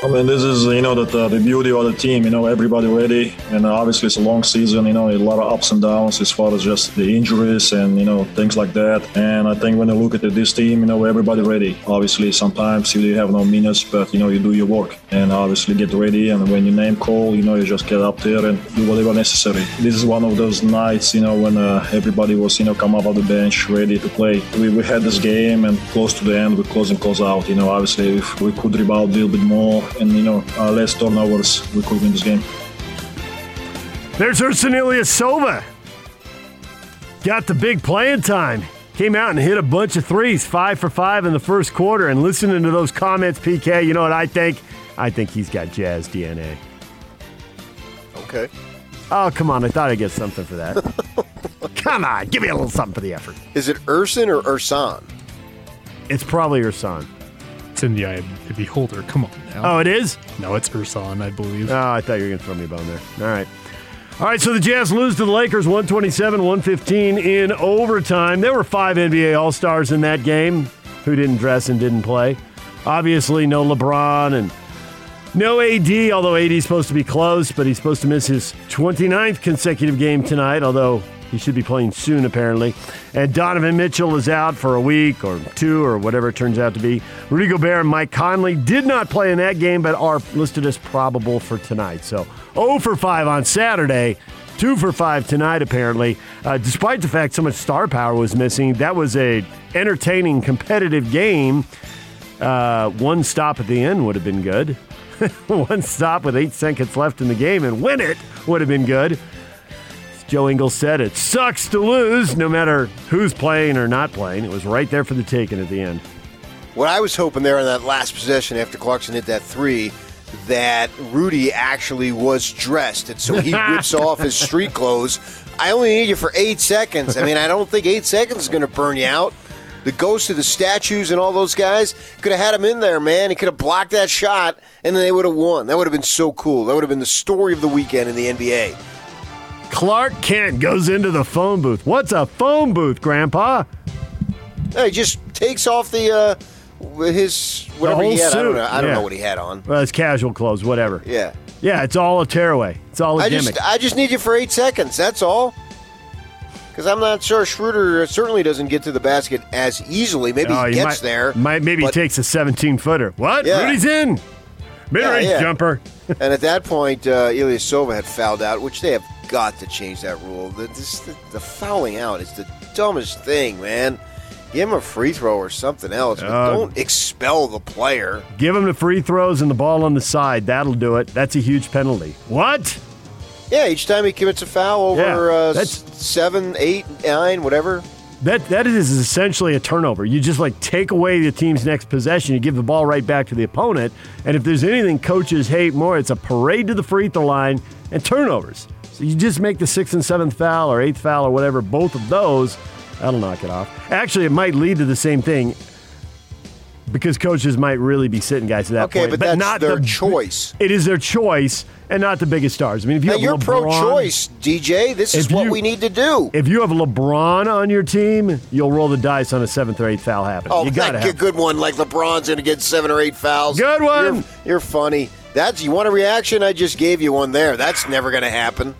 I mean, this is you know the, the beauty of the team. You know, everybody ready, and obviously it's a long season. You know, a lot of ups and downs as far as just the injuries and you know things like that. And I think when you look at this team, you know, everybody ready. Obviously, sometimes you have no minutes, but you know you do your work and obviously get ready. And when your name call, you know, you just get up there and do whatever necessary. This is one of those nights, you know, when uh, everybody was you know come up on the bench ready to play. We, we had this game and close to the end, we close and close out. You know, obviously if we could rebound a little bit more and you know uh, less turnovers, we could win this game. There's Ersan Ilyasova. Got the big playing time. Came out and hit a bunch of threes, five for five in the first quarter. And listening to those comments, PK, you know what I think? I think he's got Jazz DNA. Okay. Oh, come on. I thought I'd get something for that. come on. Give me a little something for the effort. Is it Urson or Ursan? It's probably your son. It's in the eye the beholder. Come on now. Oh, it is? No, it's Ursan, I believe. Oh, I thought you were going to throw me a bone there. All right. All right, so the Jazz lose to the Lakers 127 115 in overtime. There were five NBA All Stars in that game who didn't dress and didn't play. Obviously, no LeBron and no AD, although AD is supposed to be close, but he's supposed to miss his 29th consecutive game tonight, although he should be playing soon, apparently. And Donovan Mitchell is out for a week or two or whatever it turns out to be. Rudy Gobert and Mike Conley did not play in that game, but are listed as probable for tonight. So 0 for 5 on Saturday. Two for five tonight, apparently. Uh, despite the fact so much star power was missing, that was a entertaining, competitive game. Uh, one stop at the end would have been good. one stop with eight seconds left in the game and win it would have been good. Joe Ingles said, it sucks to lose no matter who's playing or not playing. It was right there for the taking at the end. What I was hoping there in that last possession after Clarkson hit that three, that Rudy actually was dressed, and so he whips off his street clothes. I only need you for eight seconds. I mean, I don't think eight seconds is going to burn you out. The ghost of the statues and all those guys could have had him in there, man. He could have blocked that shot, and then they would have won. That would have been so cool. That would have been the story of the weekend in the NBA. Clark Kent goes into the phone booth. What's a phone booth, Grandpa? He just takes off the uh, his whatever he had. I don't suit. know. I don't Yeah. know what he had on. Well, it's casual clothes, whatever. Yeah. Yeah, it's all a tearaway. It's all a I gimmick. just I just need you for eight seconds. That's all. Because I'm not sure Schroeder certainly doesn't get to the basket as easily. Maybe Oh, he gets might- there. Might, maybe but- he takes a 17 footer. What? Yeah. Rudy's in. Mid range Yeah, yeah. jumper. and at that point, uh, Ilyasova had fouled out, which they have got to change that rule. The, this, the, the fouling out is the dumbest thing, man. Give him a free throw or something else, but Uh, don't expel the player. Give him the free throws and the ball on the side. That'll do it. That's a huge penalty. What? Yeah, each time he commits a foul over Yeah, uh, that's- seven, eight, nine, whatever. That that is essentially a turnover. You just like take away the team's next possession. You give the ball right back to the opponent. And if there's anything coaches hate more, it's a parade to the free throw line and turnovers. So you just make the sixth and seventh foul or eighth foul or whatever, both of those, that'll knock it off. Actually, it might lead to the same thing because coaches might really be sitting guys to that Okay, point. but that's not their the, choice. It is their choice and not the biggest stars. I mean, if you Now, have you're LeBron, pro-choice, DJ. This is what you- we need to do. If you have LeBron on your team, you'll roll the dice on a seventh or eighth foul happening. Oh, you got to have a good one, like LeBron's going to get seven or eight fouls. Good one. You're, you're funny. That's you want a reaction? I just gave you one there. That's never going to happen.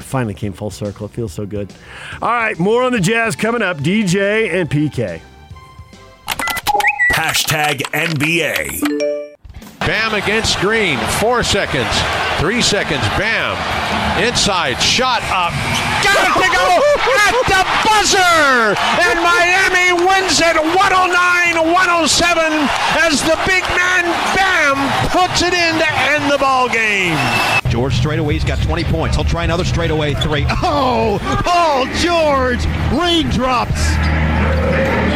Finally came full circle. It feels so good. All right, more on the Jazz coming up. DJ and PK. Hashtag NBA. Bam against Green. Four seconds. Three seconds. Bam. Inside. Shot up. Got it to go at the buzzer. And Miami wins it 109 107 as the big man Bam puts it in to end the ball game. George straightaway, he's got 20 points. He'll try another straightaway three. Oh, Paul George, raindrops.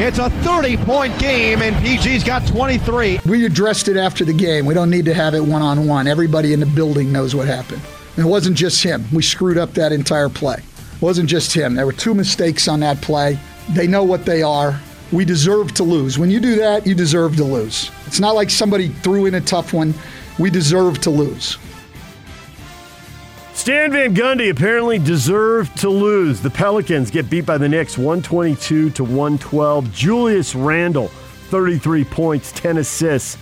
It's a 30 point game, and PG's got 23. We addressed it after the game. We don't need to have it one on one. Everybody in the building knows what happened. And it wasn't just him. We screwed up that entire play. It wasn't just him. There were two mistakes on that play. They know what they are. We deserve to lose. When you do that, you deserve to lose. It's not like somebody threw in a tough one. We deserve to lose. Stan Van Gundy apparently deserved to lose. The Pelicans get beat by the Knicks 122 to 112. Julius Randle, 33 points, 10 assists.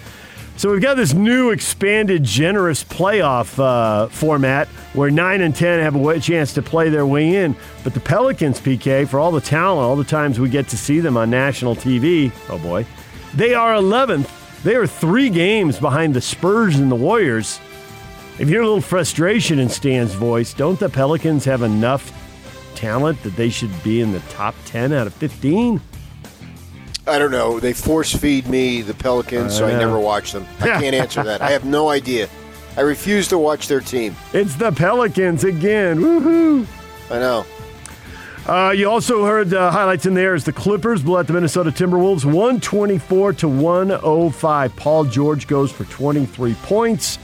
So we've got this new expanded, generous playoff uh, format where 9 and 10 have a chance to play their way in. But the Pelicans, PK, for all the talent, all the times we get to see them on national TV, oh boy, they are 11th. They are three games behind the Spurs and the Warriors. If you hear a little frustration in Stan's voice, don't the Pelicans have enough talent that they should be in the top 10 out of 15? I don't know. They force feed me the Pelicans, so I never watch them. I can't answer that. I have no idea. I refuse to watch their team. It's the Pelicans again. Woohoo! I know. Uh, you also heard uh, highlights in there as the Clippers blew out the Minnesota Timberwolves 124 to 105. Paul George goes for 23 points.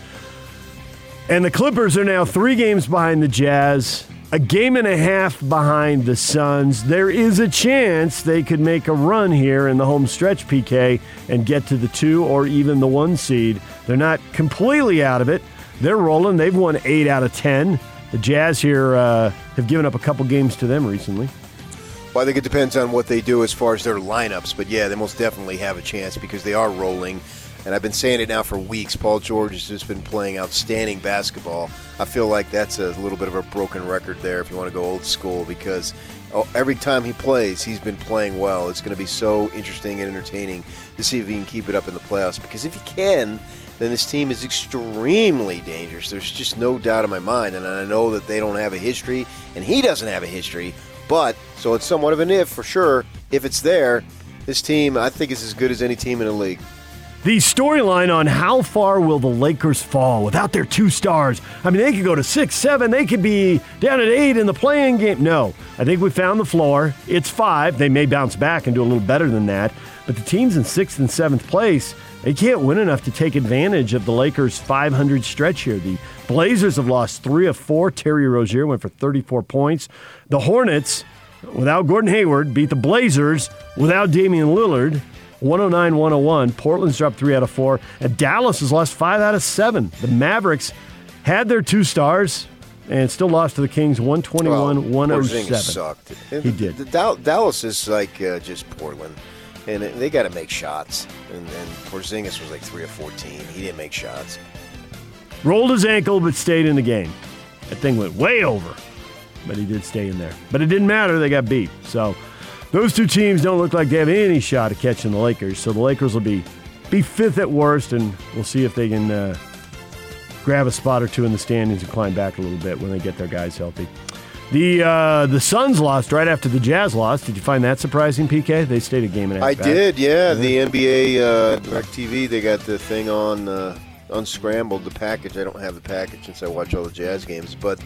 And the Clippers are now three games behind the Jazz, a game and a half behind the Suns. There is a chance they could make a run here in the home stretch, PK, and get to the two or even the one seed. They're not completely out of it. They're rolling. They've won eight out of 10. The Jazz here uh, have given up a couple games to them recently. Well, I think it depends on what they do as far as their lineups, but yeah, they most definitely have a chance because they are rolling. And I've been saying it now for weeks. Paul George has just been playing outstanding basketball. I feel like that's a little bit of a broken record there if you want to go old school because oh, every time he plays, he's been playing well. It's going to be so interesting and entertaining to see if he can keep it up in the playoffs because if he can, then this team is extremely dangerous. There's just no doubt in my mind. And I know that they don't have a history, and he doesn't have a history. But, so it's somewhat of an if for sure. If it's there, this team, I think, is as good as any team in the league. The storyline on how far will the Lakers fall without their two stars? I mean, they could go to six, seven, they could be down at eight in the playing game. No, I think we found the floor. It's five. They may bounce back and do a little better than that. But the teams in sixth and seventh place, they can't win enough to take advantage of the Lakers' 500 stretch here. The Blazers have lost three of four. Terry Rozier went for 34 points. The Hornets, without Gordon Hayward, beat the Blazers without Damian Lillard. 109 101. Portland's dropped three out of four. And Dallas has lost five out of seven. The Mavericks had their two stars and still lost to the Kings 121 107. sucked. He did. The, Dal- Dallas is like uh, just Portland. And it- they got to make shots. And, and Porzingis was like 3 of 14. He didn't make shots. Rolled his ankle but stayed in the game. That thing went way over, but he did stay in there. But it didn't matter. They got beat. So those two teams don't look like they have any shot at catching the Lakers. So the Lakers will be be fifth at worst, and we'll see if they can uh, grab a spot or two in the standings and climb back a little bit when they get their guys healthy. The uh, the Suns lost right after the Jazz lost. Did you find that surprising, PK? They stayed a game and a half I back. did, yeah. The NBA uh, Direct TV, they got the thing on uh, unscrambled the package. I don't have the package since I watch all the Jazz games, but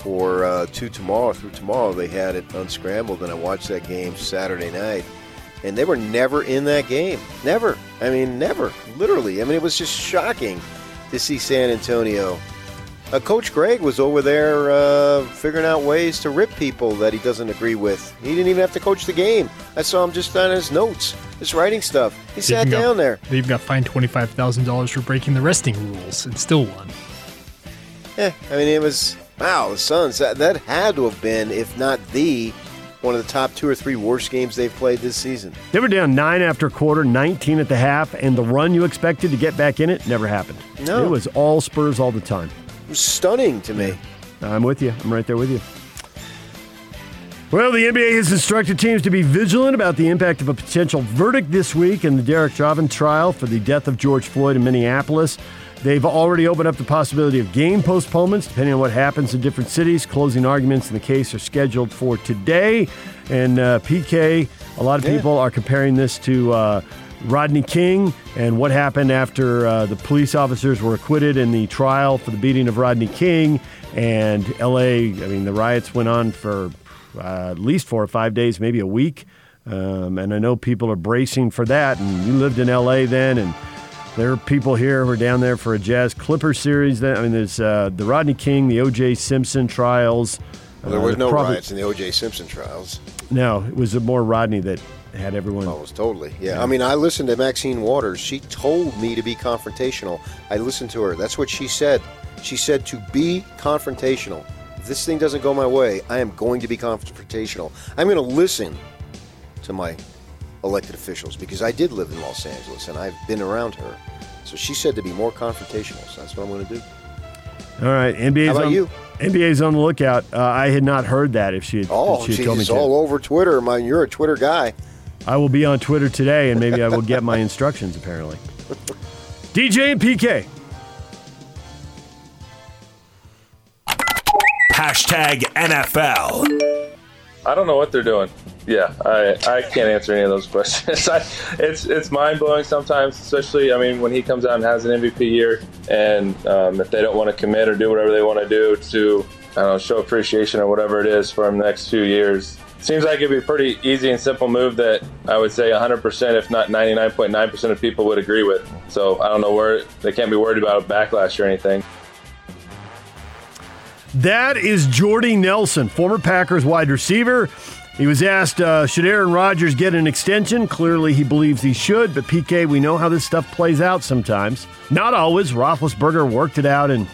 for uh, two tomorrow through tomorrow, they had it unscrambled, and I watched that game Saturday night, and they were never in that game. Never. I mean, never. Literally. I mean, it was just shocking to see San Antonio. Uh, Coach Gregg was over there uh, figuring out ways to rip people that he doesn't agree with. He didn't even have to coach the game. I saw him just on his notes, just writing stuff. He sat even got- down there. They even got fined twenty five thousand dollars for breaking the resting rules and still won. Yeah, I mean, it was wow. The Suns that, that had to have been, if not the, one of the top two or three worst games they've played this season. They were down nine after a quarter, 19 at the half, and the run you expected to get back in it never happened. No. It was all Spurs all the time. It was stunning to me. I'm with you. I'm right there with you. Well, the NBA has instructed teams to be vigilant about the impact of a potential verdict this week in the Derek Chauvin trial for the death of George Floyd in Minneapolis. They've already opened up the possibility of game postponements depending on what happens in different cities. Closing arguments in the case are scheduled for today. And uh, PK, a lot of Yeah. people are comparing this to uh, Rodney King and what happened after uh, the police officers were acquitted in the trial for the beating of Rodney King. And LA, I mean, the riots went on for uh, at least four or five days, maybe a week. Um, and I know people are bracing for that. And you lived in LA then, and there are people here who are down there for a Jazz Clipper series. Then I mean, there's uh, the Rodney King, the O.J. Simpson trials. Well, there Uh, was no probably- riots in the O.J. Simpson trials. No, it was more Rodney that had everyone. Oh, it was totally. Yeah. I mean, I listened to Maxine Waters. She told me to be confrontational. I listened to her. That's what she said. She said to be confrontational. If this thing doesn't go my way, I am going to be confrontational. I'm going to listen to my elected officials because I did live in Los Angeles and I've been around her. So she said to be more confrontational. So that's what I'm going to do. All right, NBA's How about on, you? NBA's on the lookout. Uh, I had not heard that. If she had, Oh, if she had geez, told me it's to. all over Twitter. Man, you're a Twitter guy. I will be on Twitter today, and maybe I will get my instructions. Apparently, DJ and PK. Hashtag NFL. I don't know what they're doing. Yeah, I, I can't answer any of those questions. I, it's it's mind blowing sometimes, especially I mean when he comes out and has an MVP year, and um, if they don't want to commit or do whatever they want to do to I don't know show appreciation or whatever it is for him the next few years. Seems like it'd be a pretty easy and simple move that I would say 100%, if not 99.9% of people would agree with. So I don't know where they can't be worried about a backlash or anything. That is Jordy Nelson, former Packers wide receiver. He was asked, uh, should Aaron Rodgers get an extension? Clearly, he believes he should, but PK, we know how this stuff plays out sometimes. Not always. Roethlisberger worked it out in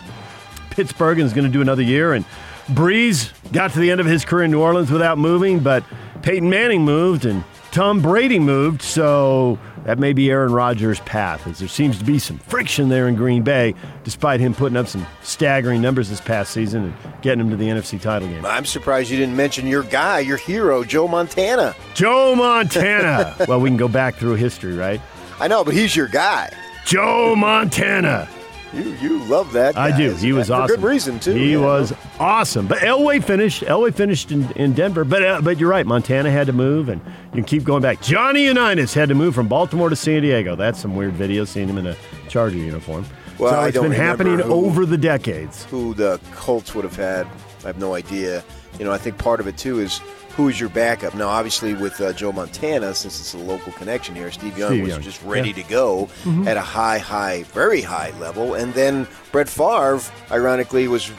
Pittsburgh and is going to do another year. And Brees got to the end of his career in New Orleans without moving, but Peyton Manning moved and Tom Brady moved, so that may be Aaron Rodgers' path, as there seems to be some friction there in Green Bay, despite him putting up some staggering numbers this past season and getting him to the NFC title game. I'm surprised you didn't mention your guy, your hero, Joe Montana. Joe Montana. well, we can go back through history, right? I know, but he's your guy. Joe Montana. You you love that. Guy. I do. He was for awesome. good reason too. He yeah. was awesome. But Elway finished. Elway finished in, in Denver. But uh, but you're right. Montana had to move, and you can keep going back. Johnny Unitas had to move from Baltimore to San Diego. That's some weird video seeing him in a Charger uniform. Well, so it's been happening who- over the decades. who the Colts would have had. I have no idea. You know, I think part of it too is who is your backup. Now, obviously, with uh, Joe Montana, since it's a local connection here, Steve Young Steve was Young, just ready yeah. to go Mhm. at a high, high, very high level. And then Brett Favre, ironically, was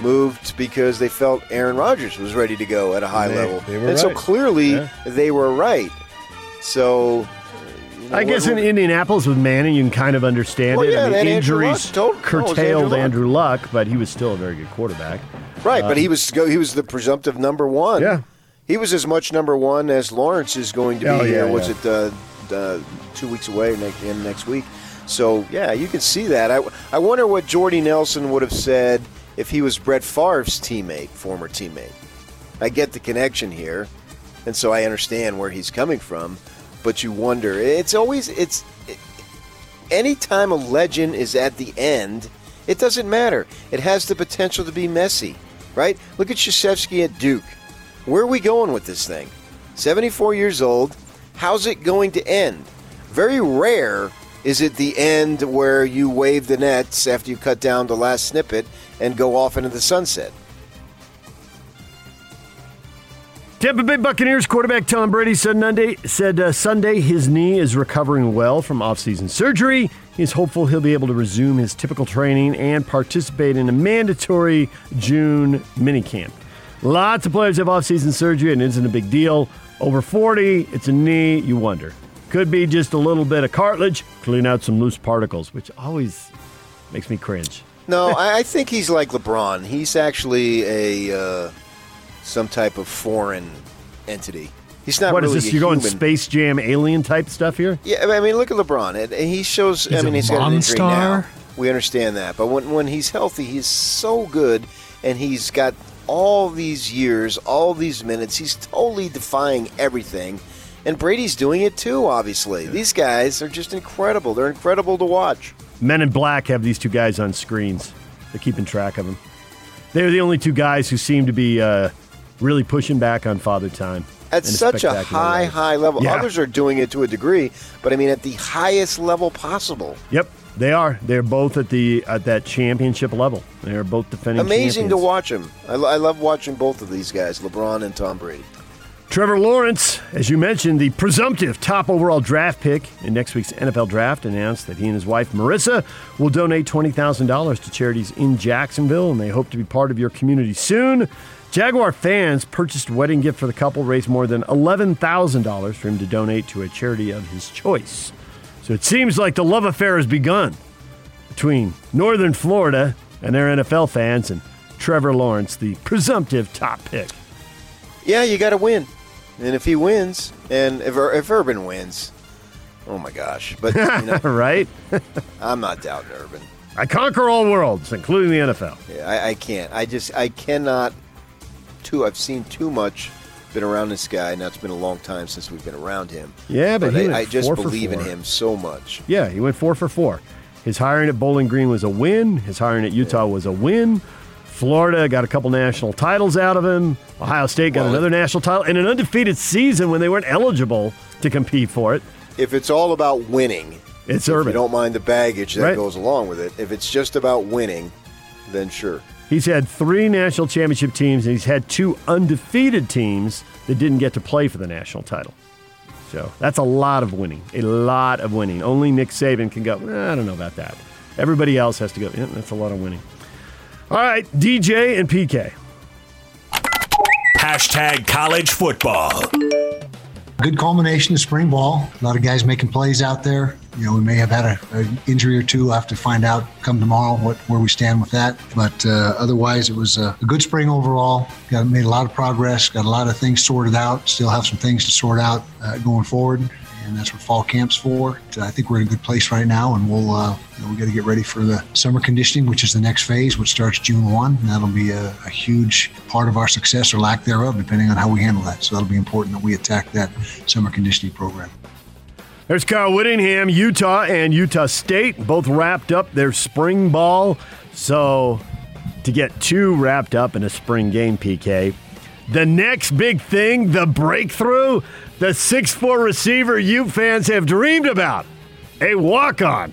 moved because they felt Aaron Rodgers was ready to go at a high They- level. they and so clearly Yeah. they were right. So. you know, I guess in Indianapolis with Manning, you can kind of understand Well, it. yeah, I mean, Andrew injuries Luck no, curtailed Andrew Luck. Andrew Luck, but he was still a very good quarterback. Right, but Uh, he was he was the presumptive number one. Yeah. He was as much number one as Lawrence is going to be. Oh, yeah, uh, what's yeah. it? Uh, uh, two weeks away next in next week. So yeah, you can see that. I I wonder what Jordy Nelson would have said if he was Brett Favre's teammate, former teammate. I get the connection here, and so I understand where he's coming from. But you wonder. It's always it's. It, anytime a legend is at the end, it doesn't matter. It has the potential to be messy, right? Look at Krzyzewski at Duke. Where are we going with this thing? 74 years old. How's it going to end? Very rare is it the end where you wave the nets after you cut down the last snippet and go off into the sunset. Tampa Bay Buccaneers quarterback Tom Brady said Monday said uh, Sunday his knee is recovering well from offseason surgery. He's hopeful he'll be able to resume his typical training and participate in a mandatory June minicamp. Lots of players have offseason surgery and it isn't a big deal. Over 40, it's a knee, you wonder. Could be just a little bit of cartilage, clean out some loose particles, which always makes me cringe. No, I, I think he's like LeBron. He's actually a uh, some type of foreign entity. He's not What is really this? You're going. Space Jam alien type stuff here? Yeah, I mean, look at LeBron. He shows. I He's mean, a he's got an injury now. We understand that, but when when he's healthy, he's so good, and he's got all these years, all these minutes. He's totally defying everything, and Brady's doing it too. Obviously, these guys are just incredible. They're incredible to watch. Men in Black have these two guys on screens. They're keeping track of them. They're the only two guys who seem to be uh, really pushing back on Father Time. At such a high, way. high level. Yeah. Others are doing it to a degree, but I mean, at the highest level possible. Yep, they are. They're both at the at that championship level. They're both defending. Amazing to watch them. I, I love watching both of these guys, LeBron and Tom Brady. Trevor Lawrence, as you mentioned, the presumptive top overall draft pick in next week's NFL draft, announced that he and his wife, Marissa, will donate $20,000 to charities in Jacksonville, and they hope to be part of your community soon. Jaguar fans purchased a wedding gift for the couple, raised more than $11,000 for him to donate to a charity of his choice. So it seems like the love affair has begun between Northern Florida and their NFL fans and Trevor Lawrence, the presumptive top pick. Yeah, you got to win. And if he wins, and if, if Urban wins, oh my gosh. But, you know, right? I'm not doubting Urban. I conquer all worlds, including the NFL. Yeah, I, I can't. I just, I cannot. Too, I've seen too much, been around this guy. Now it's been a long time since we've been around him. Yeah, but he I, went I just believe in him so much. Yeah, he went four for four. His hiring at Bowling Green was a win. His hiring at Utah was a win. Florida got a couple national titles out of him. Ohio State got Well, another national title and an undefeated season when they weren't eligible to compete for it. If it's all about winning, It's if Urban. you don't mind the baggage that Right. goes along with it. If it's just about winning, then sure. He's had three national championship teams, and he's had two undefeated teams that didn't get to play for the national title. So that's a lot of winning. A lot of winning. Only Nick Saban can go, "Eh, I don't know about that. Everybody else has to go, yeah, that's a lot of winning. All right, DJ and PK. Hashtag college football. Good culmination of spring ball. A lot of guys making plays out there. You know, we may have had a, a injury or two. We'll have to find out come tomorrow what where we stand with that. But uh, otherwise, it was a, a good spring overall. Got made a lot of progress. Got a lot of things sorted out. Still have some things to sort out uh, going forward. And that's what fall camp's for. I think we're in a good place right now, and we'll uh, you know, we got to get ready for the summer conditioning, which is the next phase, which starts June one. And that'll be a, a huge part of our success or lack thereof, depending on how we handle that. So that'll be important that we attack that summer conditioning program. There's Kyle Whittingham, Utah and Utah State both wrapped up their spring ball. So to get two wrapped up in a spring game, PK, the next big thing, the breakthrough, the 6'4 receiver you fans have dreamed about. A walk on.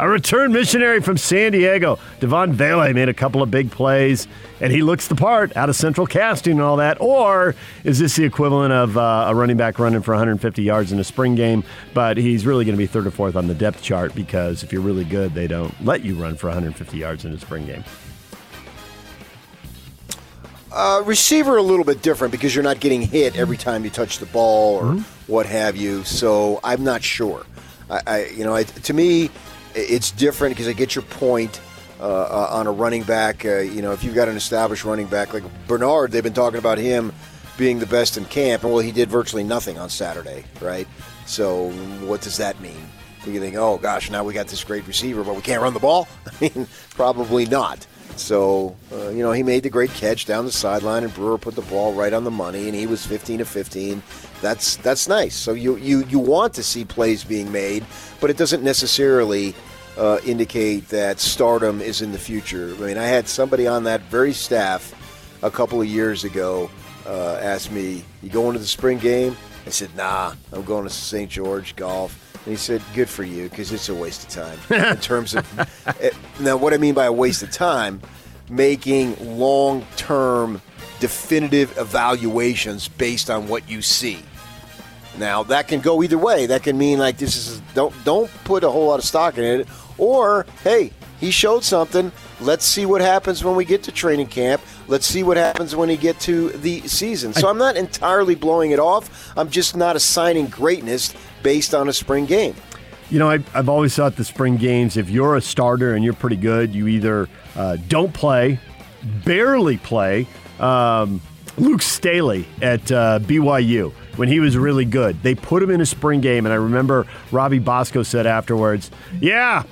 A return missionary from San Diego. Devaughn Vele made a couple of big plays, and he looks the part out of central casting and all that. Or is this the equivalent of uh, a running back running for 150 yards in a spring game? But he's really going to be third or fourth on the depth chart because if you're really good, they don't let you run for 150 yards in a spring game. Uh, receiver a little bit different because you're not getting hit every time you touch the ball or what have you. So I'm not sure. I, I you know, I, to me, it's different because I get your point uh, uh, on a running back. Uh, you know, if you've got an established running back like Bernard, they've been talking about him being the best in camp, and well, he did virtually nothing on Saturday, right? So what does that mean? You think, oh gosh, now we got this great receiver, but we can't run the ball? I mean, probably not. So, uh, you know, he made the great catch down the sideline, and Brewer put the ball right on the money, and he was 15 to 15. That's that's nice. So you you you want to see plays being made, but it doesn't necessarily uh, indicate that stardom is in the future. I mean, I had somebody on that very staff a couple of years ago uh, ask me, "You going to the spring game?" I said, "Nah, I'm going to St. George golf." And he said, "Good for you, because it's a waste of time." in terms of eh, now, what I mean by a waste of time, making long-term, definitive evaluations based on what you see. Now that can go either way. That can mean like this is don't don't put a whole lot of stock in it, or hey, he showed something. Let's see what happens when we get to training camp. Let's see what happens when we get to the season. So I'm not entirely blowing it off. I'm just not assigning greatness based on a spring game. You know, I, I've always thought the spring games, if you're a starter and you're pretty good, you either uh, don't play, barely play. Um, Luke Staley at uh, BYU, when he was really good, they put him in a spring game. And I remember Robbie Bosco said afterwards, Yeah,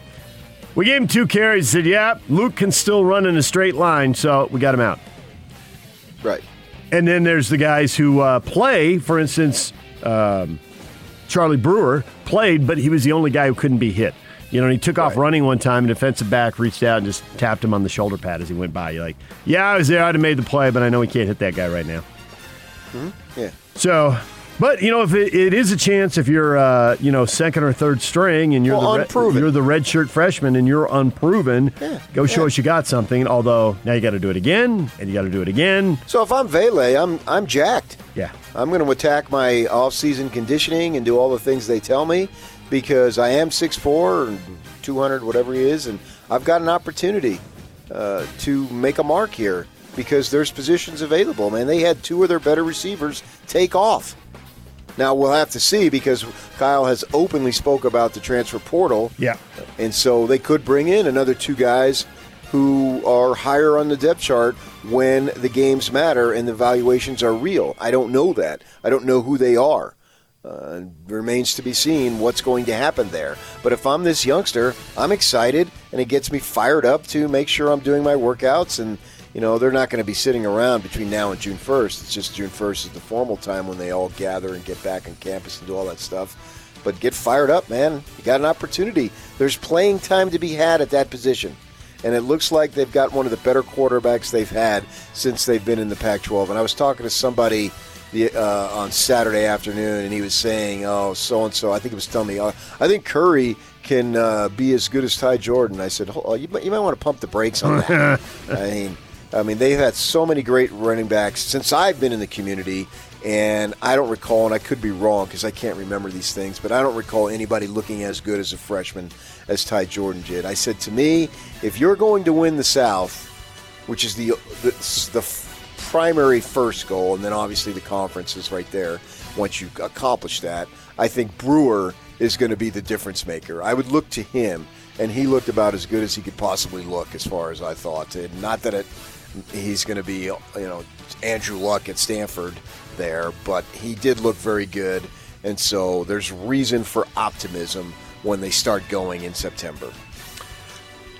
we gave him two carries. Said, Yeah, Luke can still run in a straight line, so we got him out. Right. And then there's the guys who uh, play, for instance, um, Charlie Brewer played, but he was the only guy who couldn't be hit. You know, and he took off running one time, and defensive back reached out and just tapped him on the shoulder pad as he went by. You're like, yeah, I was there. I'd have made the play, but I know we can't hit that guy right now. Yeah. So But you know, if it, it is a chance, if you're uh, you know second or third string and you're Well, the unproven. you're the redshirt freshman and you're unproven, go show us you got something. Although now you got to do it again and you got to do it again. So if I'm Vele, I'm I'm jacked. Yeah. I'm going to attack my off-season conditioning and do all the things they tell me because I am 6'4", and 200, whatever he is, and I've got an opportunity uh, to make a mark here because there's positions available. Man, they had two of their better receivers take off. Now we'll have to see because Kyle has openly spoke about the transfer portal. Yeah. And so they could bring in another two guys who are higher on the depth chart when the games matter and the valuations are real. I don't know that. I don't know who they are. Uh, remains to be seen what's going to happen there. But if I'm this youngster, I'm excited and it gets me fired up to make sure I'm doing my workouts. And, you know, they're not going to be sitting around between now and June 1st. It's just June 1st is the formal time when they all gather and get back on campus and do all that stuff. But get fired up, man. You got an opportunity. There's playing time to be had at that position. And it looks like they've got one of the better quarterbacks they've had since they've been in the Pac 12. And I was talking to somebody the, uh, on Saturday afternoon, and he was saying, "Oh, so and so." I think he was telling me, uh, "I think Curry can uh, be as good as Ty Jordan." I said, oh, "You might, you might want to pump the brakes on that." I mean, I mean, they've had so many great running backs since I've been in the community, and I don't recall, and I could be wrong because I can't remember these things, but I don't recall anybody looking as good as a freshman as Ty Jordan did. I said to me, if you're going to win the South, which is the the, the primary first goal, and then obviously the conference is right there. Once you accomplish that, I think Brewer is going to be the difference maker. I would look to him, and he looked about as good as he could possibly look, as far as I thought. And not that it, he's going to be, you know, Andrew Luck at Stanford there, but he did look very good, and so there's reason for optimism when they start going in September.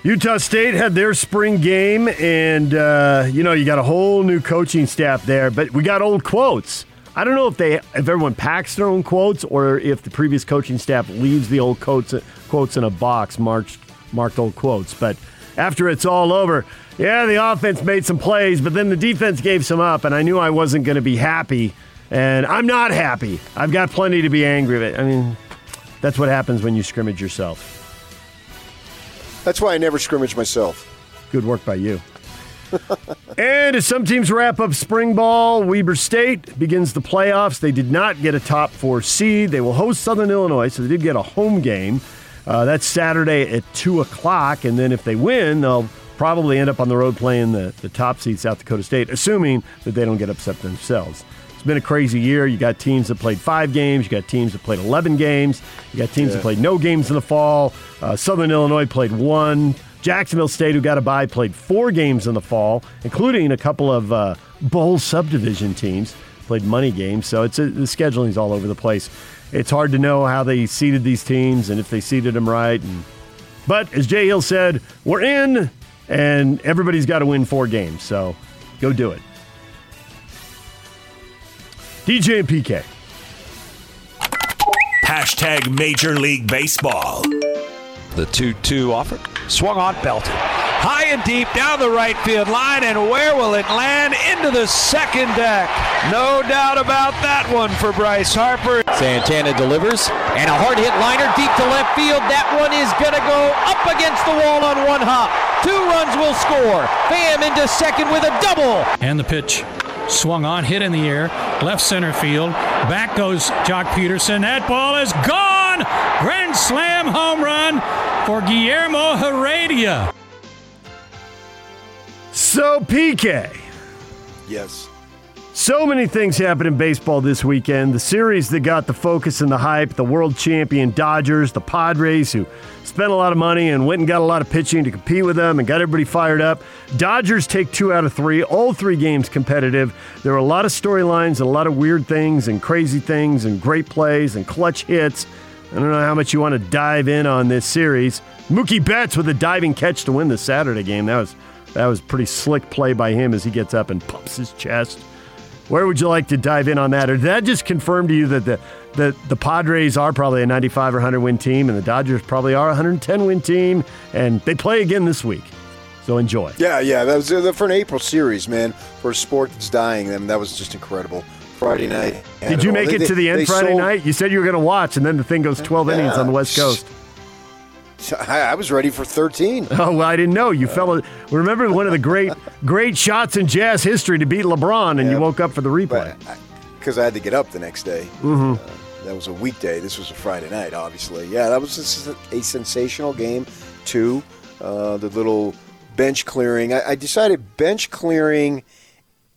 Utah State had their spring game, and uh, you know you got a whole new coaching staff there. But we got old quotes. I don't know if they if everyone packs their own quotes or if the previous coaching staff leaves the old quotes quotes in a box marked marked old quotes. But after it's all over, yeah, the offense made some plays, but then the defense gave some up, and I knew I wasn't going to be happy, and I'm not happy. I've got plenty to be angry with. I mean, that's what happens when you scrimmage yourself. That's why I never scrimmage myself. Good work by you. and as some teams wrap up spring ball, Weber State begins the playoffs. They did not get a top four seed. They will host Southern Illinois, so they did get a home game. Uh, that's Saturday at 2 o'clock. And then if they win, they'll probably end up on the road playing the, the top seed, South Dakota State, assuming that they don't get upset themselves. It's been a crazy year. You got teams that played five games. You got teams that played 11 games. You got teams Yeah. that played no games in the fall. Uh, Southern Illinois played one. Jacksonville State, who got a bye, played four games in the fall, including a couple of uh, bowl subdivision teams played money games. So it's the scheduling's all over the place. It's hard to know how they seeded these teams and if they seeded them right. And, but as Jay Hill said, we're in, and everybody's got to win four games. So go do it. DJ and PK. Hashtag Major League Baseball. The 2 2 offer. Swung on belt. High and deep down the right field line, and where will it land? Into the second deck. No doubt about that one for Bryce Harper. Santana delivers, and a hard hit liner deep to left field. That one is going to go up against the wall on one hop. Two runs will score. Bam into second with a double. And the pitch swung on, hit in the air, left center field. Back goes Joc Pederson. That ball is gone. Grand slam home run for Guillermo Heredia. So, PK. Yes. So many things happened in baseball this weekend. The series that got the focus and the hype, the world champion Dodgers, the Padres, who spent a lot of money and went and got a lot of pitching to compete with them and got everybody fired up. Dodgers take two out of three, all three games competitive. There were a lot of storylines and a lot of weird things and crazy things and great plays and clutch hits. I don't know how much you want to dive in on this series. Mookie Betts with a diving catch to win the Saturday game. That was that was pretty slick play by him as he gets up and pumps his chest. Where would you like to dive in on that? Or did that just confirm to you that the, the, the Padres are probably a 95 or 100 win team and the Dodgers probably are a 110 win team and they play again this week? So enjoy. Yeah, yeah. That was uh, for an April series, man. For a sport that's dying, mean, that was just incredible Friday night. Did you make They- it to the end Friday sold- night? You said you were going to watch, and then the thing goes 12 innings on the West Coast. I I was ready for 13. Oh well, I didn't know you fell. Remember one of the great, great shots in Jazz history to beat LeBron, and you woke up for the replay. because I had to get up the next day. hmm That was a weekday. This was a Friday night, obviously. Yeah, that was just a sensational game. Two, uh, the little bench clearing. I, I decided bench clearing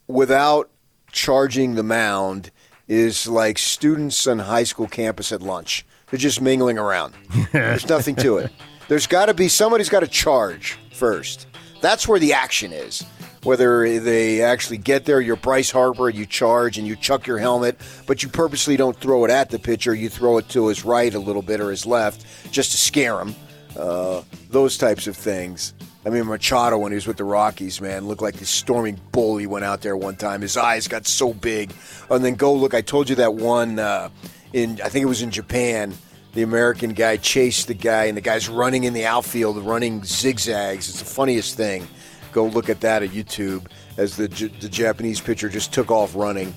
without charging the mound is like students on high school campus at lunch. They're just mingling around. There's nothing to it. There's got to be somebody's got to charge first. That's where the action is. Whether they actually get there, you're Bryce Harper, you charge and you chuck your helmet, but you purposely don't throw it at the pitcher. You throw it to his right a little bit or his left just to scare him. Uh, those types of things. I mean, Machado, when he was with the Rockies, man, looked like this storming bull. He went out there one time. His eyes got so big. And then go look. I told you that one uh, in, I think it was in Japan. The American guy chased the guy, and the guy's running in the outfield, running zigzags. It's the funniest thing. Go look at that at YouTube as the, the Japanese pitcher just took off running,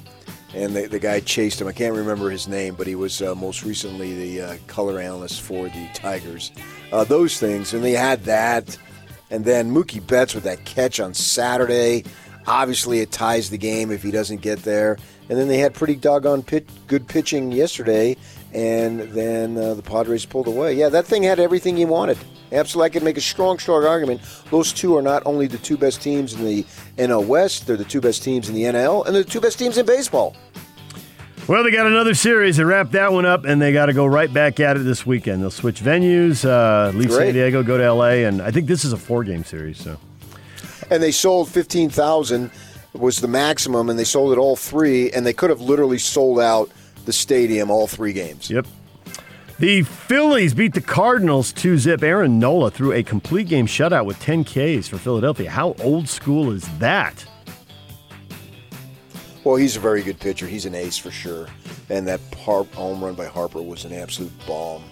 and the, the guy chased him. I can't remember his name, but he was uh, most recently the uh, color analyst for the Tigers. Uh, those things, and they had that, and then Mookie Betts with that catch on Saturday. Obviously, it ties the game if he doesn't get there. And then they had pretty doggone pit, good pitching yesterday, and then uh, the Padres pulled away. Yeah, that thing had everything you wanted. Absolutely, I could make a strong, strong argument. Those two are not only the two best teams in the NL West, they're the two best teams in the NL, and they're the two best teams in baseball. Well, they got another series. They wrapped that one up, and they got to go right back at it this weekend. They'll switch venues, uh, leave Great. San Diego, go to LA, and I think this is a four-game series. So and they sold 15,000 was the maximum and they sold it all three and they could have literally sold out the stadium all three games. Yep. The Phillies beat the Cardinals 2 zip. Aaron Nola threw a complete game shutout with 10 Ks for Philadelphia. How old school is that? Well, he's a very good pitcher. He's an ace for sure. And that par- home run by Harper was an absolute bomb.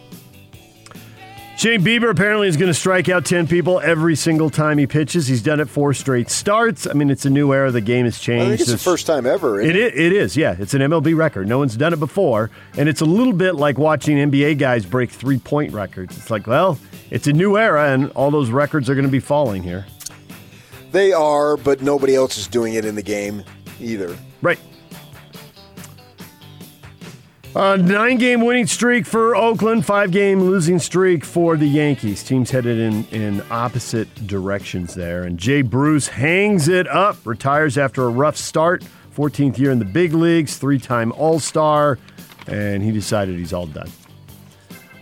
Shane Bieber apparently is going to strike out 10 people every single time he pitches. He's done it four straight starts. I mean, it's a new era. The game has changed. I think it's the first time ever. It is, it is, yeah. It's an MLB record. No one's done it before. And it's a little bit like watching NBA guys break three point records. It's like, well, it's a new era, and all those records are going to be falling here. They are, but nobody else is doing it in the game either. Right. A nine game winning streak for Oakland, five game losing streak for the Yankees. Teams headed in, in opposite directions there. And Jay Bruce hangs it up, retires after a rough start, 14th year in the big leagues, three time All Star, and he decided he's all done.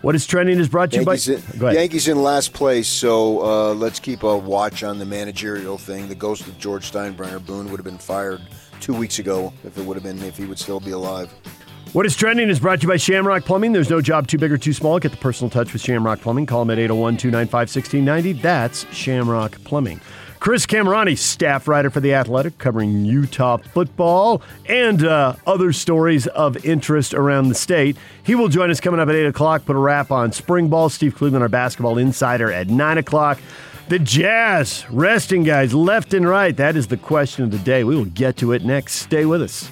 What is trending is brought to you Yankees, by. in. Yankees in last place, so uh, let's keep a watch on the managerial thing. The ghost of George Steinbrenner, Boone would have been fired two weeks ago if it would have been if he would still be alive. What is trending is brought to you by Shamrock Plumbing. There's no job too big or too small. Get the personal touch with Shamrock Plumbing. Call them at 801 295 1690. That's Shamrock Plumbing. Chris Kamrani, staff writer for The Athletic, covering Utah football and uh, other stories of interest around the state. He will join us coming up at 8 o'clock, put a wrap on spring ball. Steve Cleveland, our basketball insider, at 9 o'clock. The Jazz resting guys left and right. That is the question of the day. We will get to it next. Stay with us.